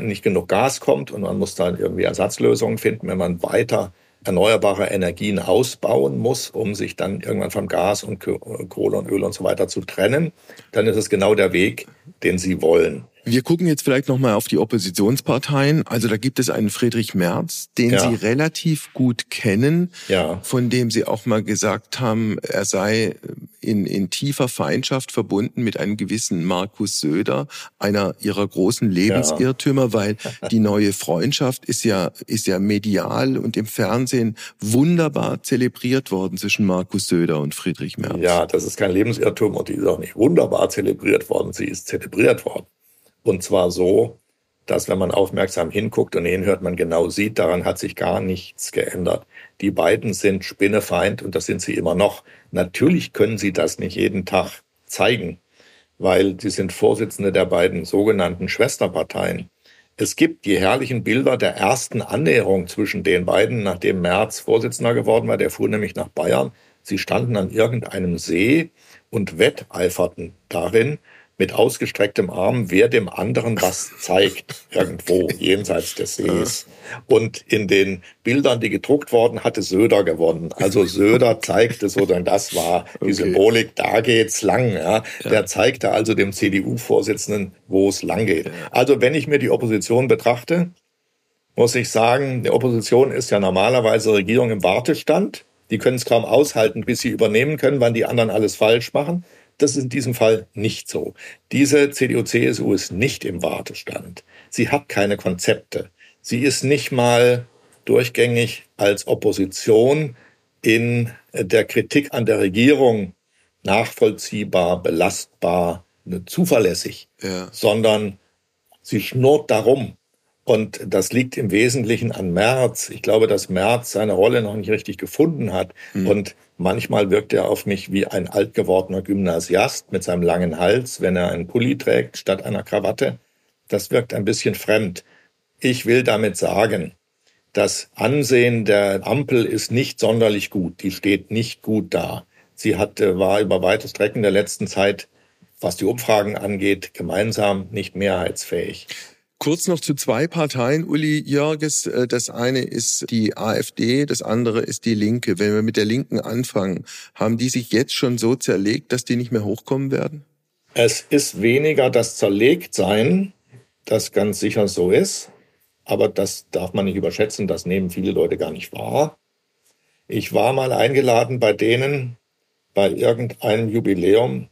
nicht genug Gas kommt und man muss dann irgendwie Ersatzlösungen finden, wenn man weiter erneuerbare Energien ausbauen muss, um sich dann irgendwann von Gas und Kohle und Öl und so weiter zu trennen, dann ist es genau der Weg, den sie wollen. Wir gucken jetzt vielleicht nochmal auf die Oppositionsparteien. Also da gibt es einen Friedrich Merz, den ja. Sie relativ gut kennen, ja. von dem Sie auch mal gesagt haben, er sei in, in tiefer Feindschaft verbunden mit einem gewissen Markus Söder, einer Ihrer großen Lebensirrtümer, ja. weil die neue Freundschaft ist ja, ist ja medial und im Fernsehen wunderbar zelebriert worden zwischen Markus Söder und Friedrich Merz. Ja, das ist kein Lebensirrtum und die ist auch nicht wunderbar zelebriert worden, sie ist zelebriert worden. Und zwar so, dass wenn man aufmerksam hinguckt und hinhört, man genau sieht, daran hat sich gar nichts geändert. Die beiden sind Spinnefeind und das sind sie immer noch. Natürlich können sie das nicht jeden Tag zeigen, weil sie sind Vorsitzende der beiden sogenannten Schwesterparteien. Es gibt die herrlichen Bilder der ersten Annäherung zwischen den beiden, nachdem Merz Vorsitzender geworden war. Der fuhr nämlich nach Bayern. Sie standen an irgendeinem See und wetteiferten darin, mit ausgestrecktem Arm, wer dem anderen was zeigt, irgendwo jenseits des Sees. Und in den Bildern, die gedruckt wurden, hatte Söder gewonnen. Also Söder zeigte so, denn das war die okay. Symbolik, da geht's lang. Ja. ja. Der zeigte also dem CDU-Vorsitzenden, wo es lang geht. Also wenn ich mir die Opposition betrachte, muss ich sagen, die Opposition ist ja normalerweise Regierung im Wartestand. Die können es kaum aushalten, bis sie übernehmen können, wann die anderen alles falsch machen. Das ist in diesem Fall nicht so. Diese CDU-CSU ist nicht im Wartestand. Sie hat keine Konzepte. Sie ist nicht mal durchgängig als Opposition in der Kritik an der Regierung nachvollziehbar, belastbar, zuverlässig, ja. sondern sie schnurrt darum. Und das liegt im Wesentlichen an Merz. Ich glaube, dass Merz seine Rolle noch nicht richtig gefunden hat. Mhm. Und manchmal wirkt er auf mich wie ein alt gewordener Gymnasiast mit seinem langen Hals, wenn er einen Pulli trägt statt einer Krawatte. Das wirkt ein bisschen fremd. Ich will damit sagen, das Ansehen der Ampel ist nicht sonderlich gut. Die steht nicht gut da. Sie hat, war über weite Strecken der letzten Zeit, was die Umfragen angeht, gemeinsam nicht mehrheitsfähig. Kurz noch zu zwei Parteien, Uli Jörges. Äh, das eine ist die AfD, das andere ist die Linke. Wenn wir mit der Linken anfangen, haben die sich jetzt schon so zerlegt, dass die nicht mehr hochkommen werden? Es ist weniger das Zerlegtsein, das ganz sicher so ist. Aber das darf man nicht überschätzen, das nehmen viele Leute gar nicht wahr. Ich war mal eingeladen bei denen bei irgendeinem Jubiläum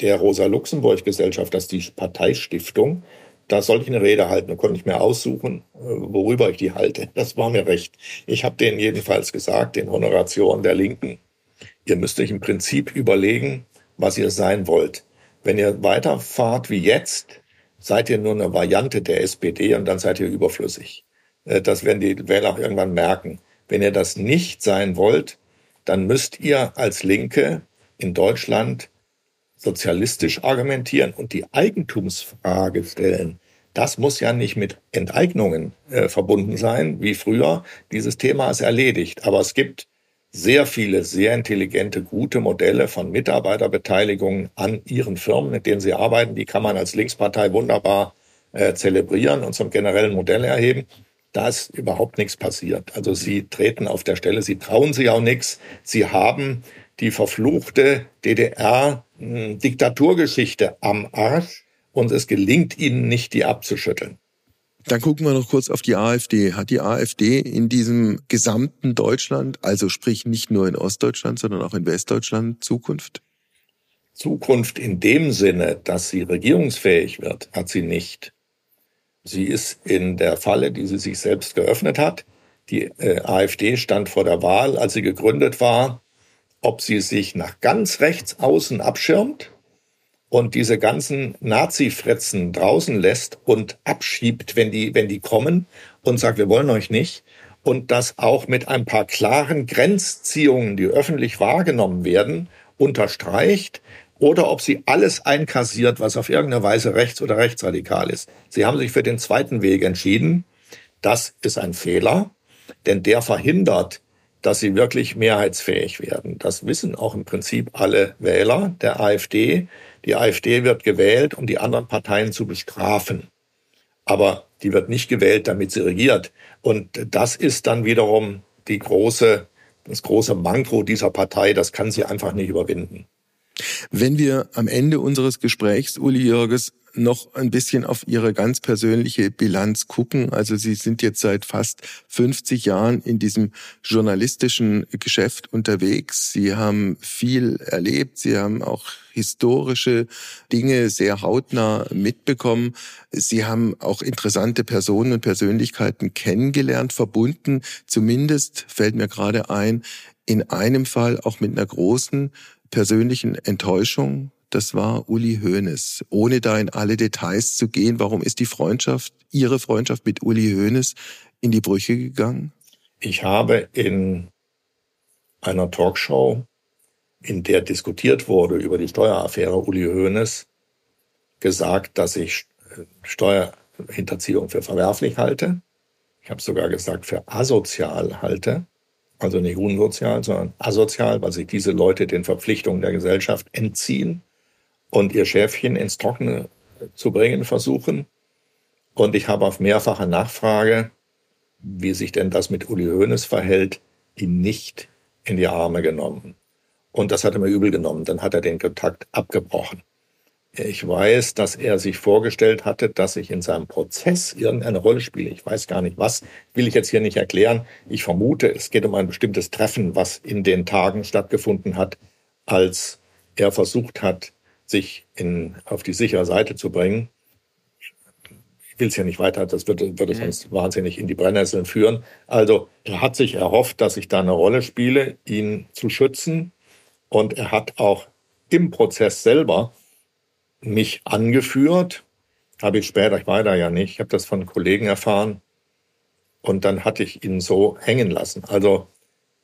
der Rosa-Luxemburg-Gesellschaft, das ist die Parteistiftung, da sollte ich eine Rede halten und konnte nicht mehr aussuchen, äh, worüber ich die halte. Das war mir recht. Ich habe denen jedenfalls gesagt, den Honorationen der Linken, ihr müsst euch im Prinzip überlegen, was ihr sein wollt. Wenn ihr weiterfahrt wie jetzt, seid ihr nur eine Variante der SPD und dann seid ihr überflüssig. Äh, das werden die Wähler auch irgendwann merken. Wenn ihr das nicht sein wollt, dann müsst ihr als Linke in Deutschland sozialistisch argumentieren und die Eigentumsfrage stellen, das muss ja nicht mit Enteignungen äh, verbunden sein, wie früher. Dieses Thema ist erledigt. Aber es gibt sehr viele, sehr intelligente, gute Modelle von Mitarbeiterbeteiligungen an ihren Firmen, mit denen sie arbeiten. Die kann man als Linkspartei wunderbar äh, zelebrieren und zum generellen Modell erheben. Da ist überhaupt nichts passiert. Also sie treten auf der Stelle, sie trauen sich auch nichts. Sie haben die verfluchte DDR-Diktaturgeschichte am Arsch und es gelingt ihnen nicht, die abzuschütteln. Dann gucken wir noch kurz auf die AfD. Hat die AfD in diesem gesamten Deutschland, also sprich nicht nur in Ostdeutschland, sondern auch in Westdeutschland, Zukunft? Zukunft in dem Sinne, dass sie regierungsfähig wird, hat sie nicht. Sie ist in der Falle, die sie sich selbst geöffnet hat. Die äh, AfD stand vor der Wahl, als sie gegründet war, ob sie sich nach ganz rechts außen abschirmt und diese ganzen Nazi-Fretzen draußen lässt und abschiebt, wenn die, wenn die kommen und sagt, wir wollen euch nicht. Und das auch mit ein paar klaren Grenzziehungen, die öffentlich wahrgenommen werden, unterstreicht oder ob sie alles einkassiert, was auf irgendeine Weise rechts oder rechtsradikal ist. Sie haben sich für den zweiten Weg entschieden. Das ist ein Fehler, denn der verhindert, dass sie wirklich mehrheitsfähig werden. Das wissen auch im Prinzip alle Wähler der AfD. Die AfD wird gewählt, um die anderen Parteien zu bestrafen. Aber die wird nicht gewählt, damit sie regiert. Und das ist dann wiederum die große, das große Manko dieser Partei. Das kann sie einfach nicht überwinden. Wenn wir am Ende unseres Gesprächs, Uli Jörges, noch ein bisschen auf Ihre ganz persönliche Bilanz gucken. Also Sie sind jetzt seit fast 50 Jahren in diesem journalistischen Geschäft unterwegs. Sie haben viel erlebt. Sie haben auch historische Dinge sehr hautnah mitbekommen. Sie haben auch interessante Personen und Persönlichkeiten kennengelernt, verbunden. Zumindest fällt mir gerade ein, in einem Fall auch mit einer großen persönlichen Enttäuschung das war Uli Hoeneß. Ohne da in alle Details zu gehen, warum ist die Freundschaft, Ihre Freundschaft mit Uli Hoeneß in die Brüche gegangen? Ich habe in einer Talkshow, in der diskutiert wurde über die Steueraffäre Uli Hoeneß, gesagt, dass ich Steuerhinterziehung für verwerflich halte. Ich habe sogar gesagt, für asozial halte. Also nicht unsozial, sondern asozial, weil sich diese Leute den Verpflichtungen der Gesellschaft entziehen und ihr Schäfchen ins Trockene zu bringen versuchen. Und ich habe auf mehrfache Nachfrage, wie sich denn das mit Uli Hoeneß verhält, ihn nicht in die Arme genommen. Und das hat er mir übel genommen. Dann hat er den Kontakt abgebrochen. Ich weiß, dass er sich vorgestellt hatte, dass ich in seinem Prozess irgendeine Rolle spiele. Ich weiß gar nicht was, will ich jetzt hier nicht erklären. Ich vermute, es geht um ein bestimmtes Treffen, was in den Tagen stattgefunden hat, als er versucht hat, sich in, auf die sichere Seite zu bringen. Ich will es ja nicht weiter, das würde, würde mhm. sonst wahnsinnig in die Brennnesseln führen. Also er hat sich erhofft, dass ich da eine Rolle spiele, ihn zu schützen. Und er hat auch im Prozess selber mich angeführt. Habe ich später, ich war da ja nicht, ich habe das von Kollegen erfahren. Und dann hatte ich ihn so hängen lassen. Also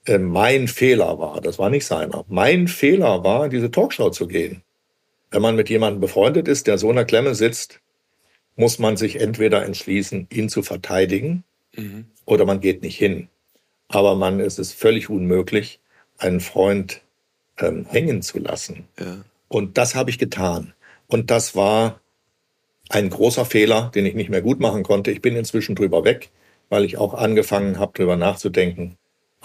äh, mein Fehler war, das war nicht seiner, mein Fehler war, diese Talkshow zu gehen. Wenn man mit jemandem befreundet ist, der so in der Klemme sitzt, muss man sich entweder entschließen, ihn zu verteidigen, mhm. oder man geht nicht hin. Aber man es ist völlig unmöglich, einen Freund ähm, hängen zu lassen. Ja. Und das habe ich getan. Und das war ein großer Fehler, den ich nicht mehr gut machen konnte. Ich bin inzwischen drüber weg, weil ich auch angefangen habe, drüber nachzudenken,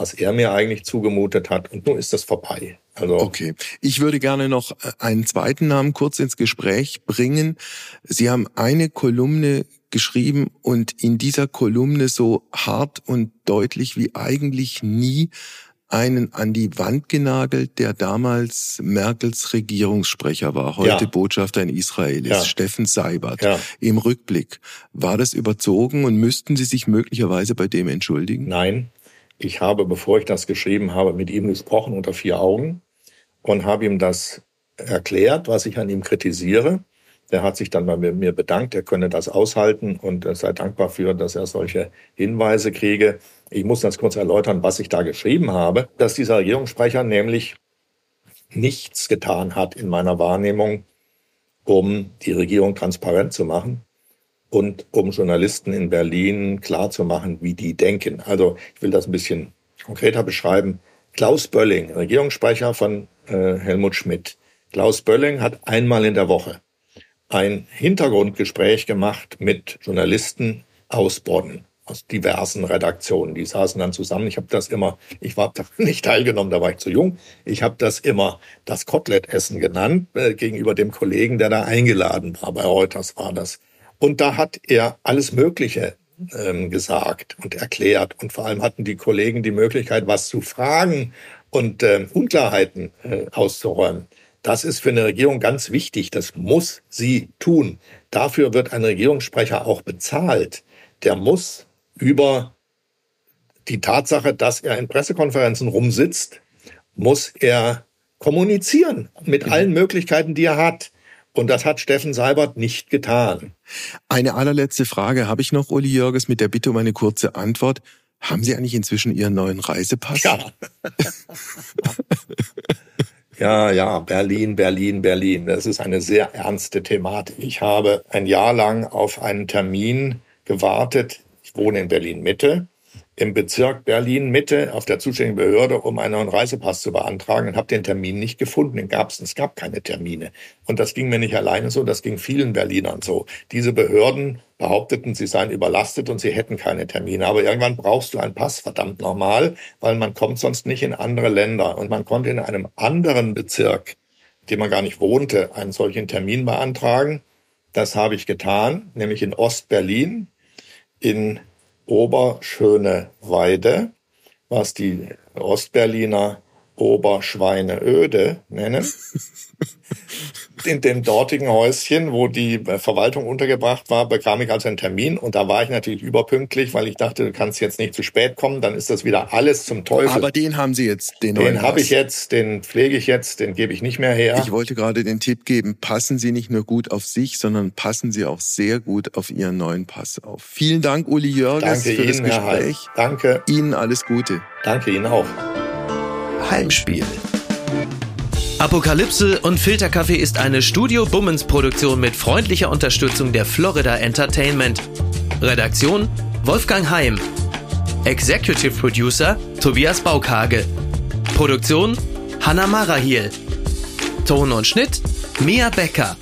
was er mir eigentlich zugemutet hat. Und nun ist das vorbei. Also okay. Ich würde gerne noch äh, einen zweiten Namen kurz ins Gespräch bringen. Sie haben eine Kolumne geschrieben und in dieser Kolumne so hart und deutlich wie eigentlich nie einen an die Wand genagelt, der damals Merkels Regierungssprecher war, heute ja. Botschafter in Israel ist, ja. Steffen Seibert. Ja. Im Rückblick, war das überzogen und müssten Sie sich möglicherweise bei dem entschuldigen? Nein, ich habe, bevor ich das geschrieben habe, mit ihm gesprochen unter vier Augen und habe ihm das erklärt, was ich an ihm kritisiere. Der hat sich dann bei mir bedankt, er könne das aushalten und sei dankbar für, dass er solche Hinweise kriege. Ich muss das kurz erläutern, was ich da geschrieben habe, dass dieser Regierungssprecher nämlich nichts getan hat in meiner Wahrnehmung, um die Regierung transparent zu machen und um Journalisten in Berlin klarzumachen, wie die denken. Also ich will das ein bisschen konkreter beschreiben. Klaus Bölling, Regierungssprecher von äh, Helmut Schmidt. Klaus Bölling hat einmal in der Woche ein Hintergrundgespräch gemacht mit Journalisten aus Bonn, aus diversen Redaktionen. Die saßen dann zusammen. Ich habe das immer, ich war nicht teilgenommen, da war ich zu jung. Ich habe das immer das Kotelettessen genannt äh, gegenüber dem Kollegen, der da eingeladen war. Bei Reuters war das. Und da hat er alles Mögliche ähm, gesagt und erklärt. Und vor allem hatten die Kollegen die Möglichkeit, was zu fragen und äh, Unklarheiten äh, auszuräumen. Das ist für eine Regierung ganz wichtig. Das muss sie tun. Dafür wird ein Regierungssprecher auch bezahlt. Der muss über die Tatsache, dass er in Pressekonferenzen rumsitzt, muss er kommunizieren mit mhm. allen Möglichkeiten, die er hat. Und das hat Steffen Seibert nicht getan. Eine allerletzte Frage habe ich noch, Uli Jörges, mit der Bitte um eine kurze Antwort. Haben Sie eigentlich inzwischen Ihren neuen Reisepass? Ja. ja, ja, Berlin, Berlin, Berlin. Das ist eine sehr ernste Thematik. Ich habe ein Jahr lang auf einen Termin gewartet. Ich wohne in Berlin Mitte im Bezirk Berlin Mitte auf der zuständigen Behörde, um einen neuen Reisepass zu beantragen und habe den Termin nicht gefunden. Den gab's, es gab keine Termine. Und das ging mir nicht alleine so, das ging vielen Berlinern so. Diese Behörden behaupteten, sie seien überlastet und sie hätten keine Termine. Aber irgendwann brauchst du einen Pass, verdammt normal, weil man kommt sonst nicht in andere Länder. Und man konnte in einem anderen Bezirk, dem man gar nicht wohnte, einen solchen Termin beantragen. Das habe ich getan, nämlich in Ostberlin, in Oberschöneweide, was die Ostberliner Oberschweineöde nennen. in dem dortigen Häuschen, wo die Verwaltung untergebracht war, bekam ich also einen Termin und da war ich natürlich überpünktlich, weil ich dachte, du kannst jetzt nicht zu spät kommen, dann ist das wieder alles zum Teufel. Aber den haben Sie jetzt, den Den habe ich jetzt, den pflege ich jetzt, den gebe ich nicht mehr her. Ich wollte gerade den Tipp geben, passen Sie nicht nur gut auf sich, sondern passen Sie auch sehr gut auf Ihren neuen Pass auf. Vielen Dank, Uli Jörges, Danke für Ihnen, das Gespräch. Danke. Ihnen alles Gute. Danke Ihnen auch. Heimspiel. Apokalypse und Filterkaffee ist eine Studio Bummens Produktion mit freundlicher Unterstützung der Florida Entertainment. Redaktion Wolfgang Heim. Executive Producer Tobias Baukage. Produktion Hanna Marahiel. Ton und Schnitt Mia Becker.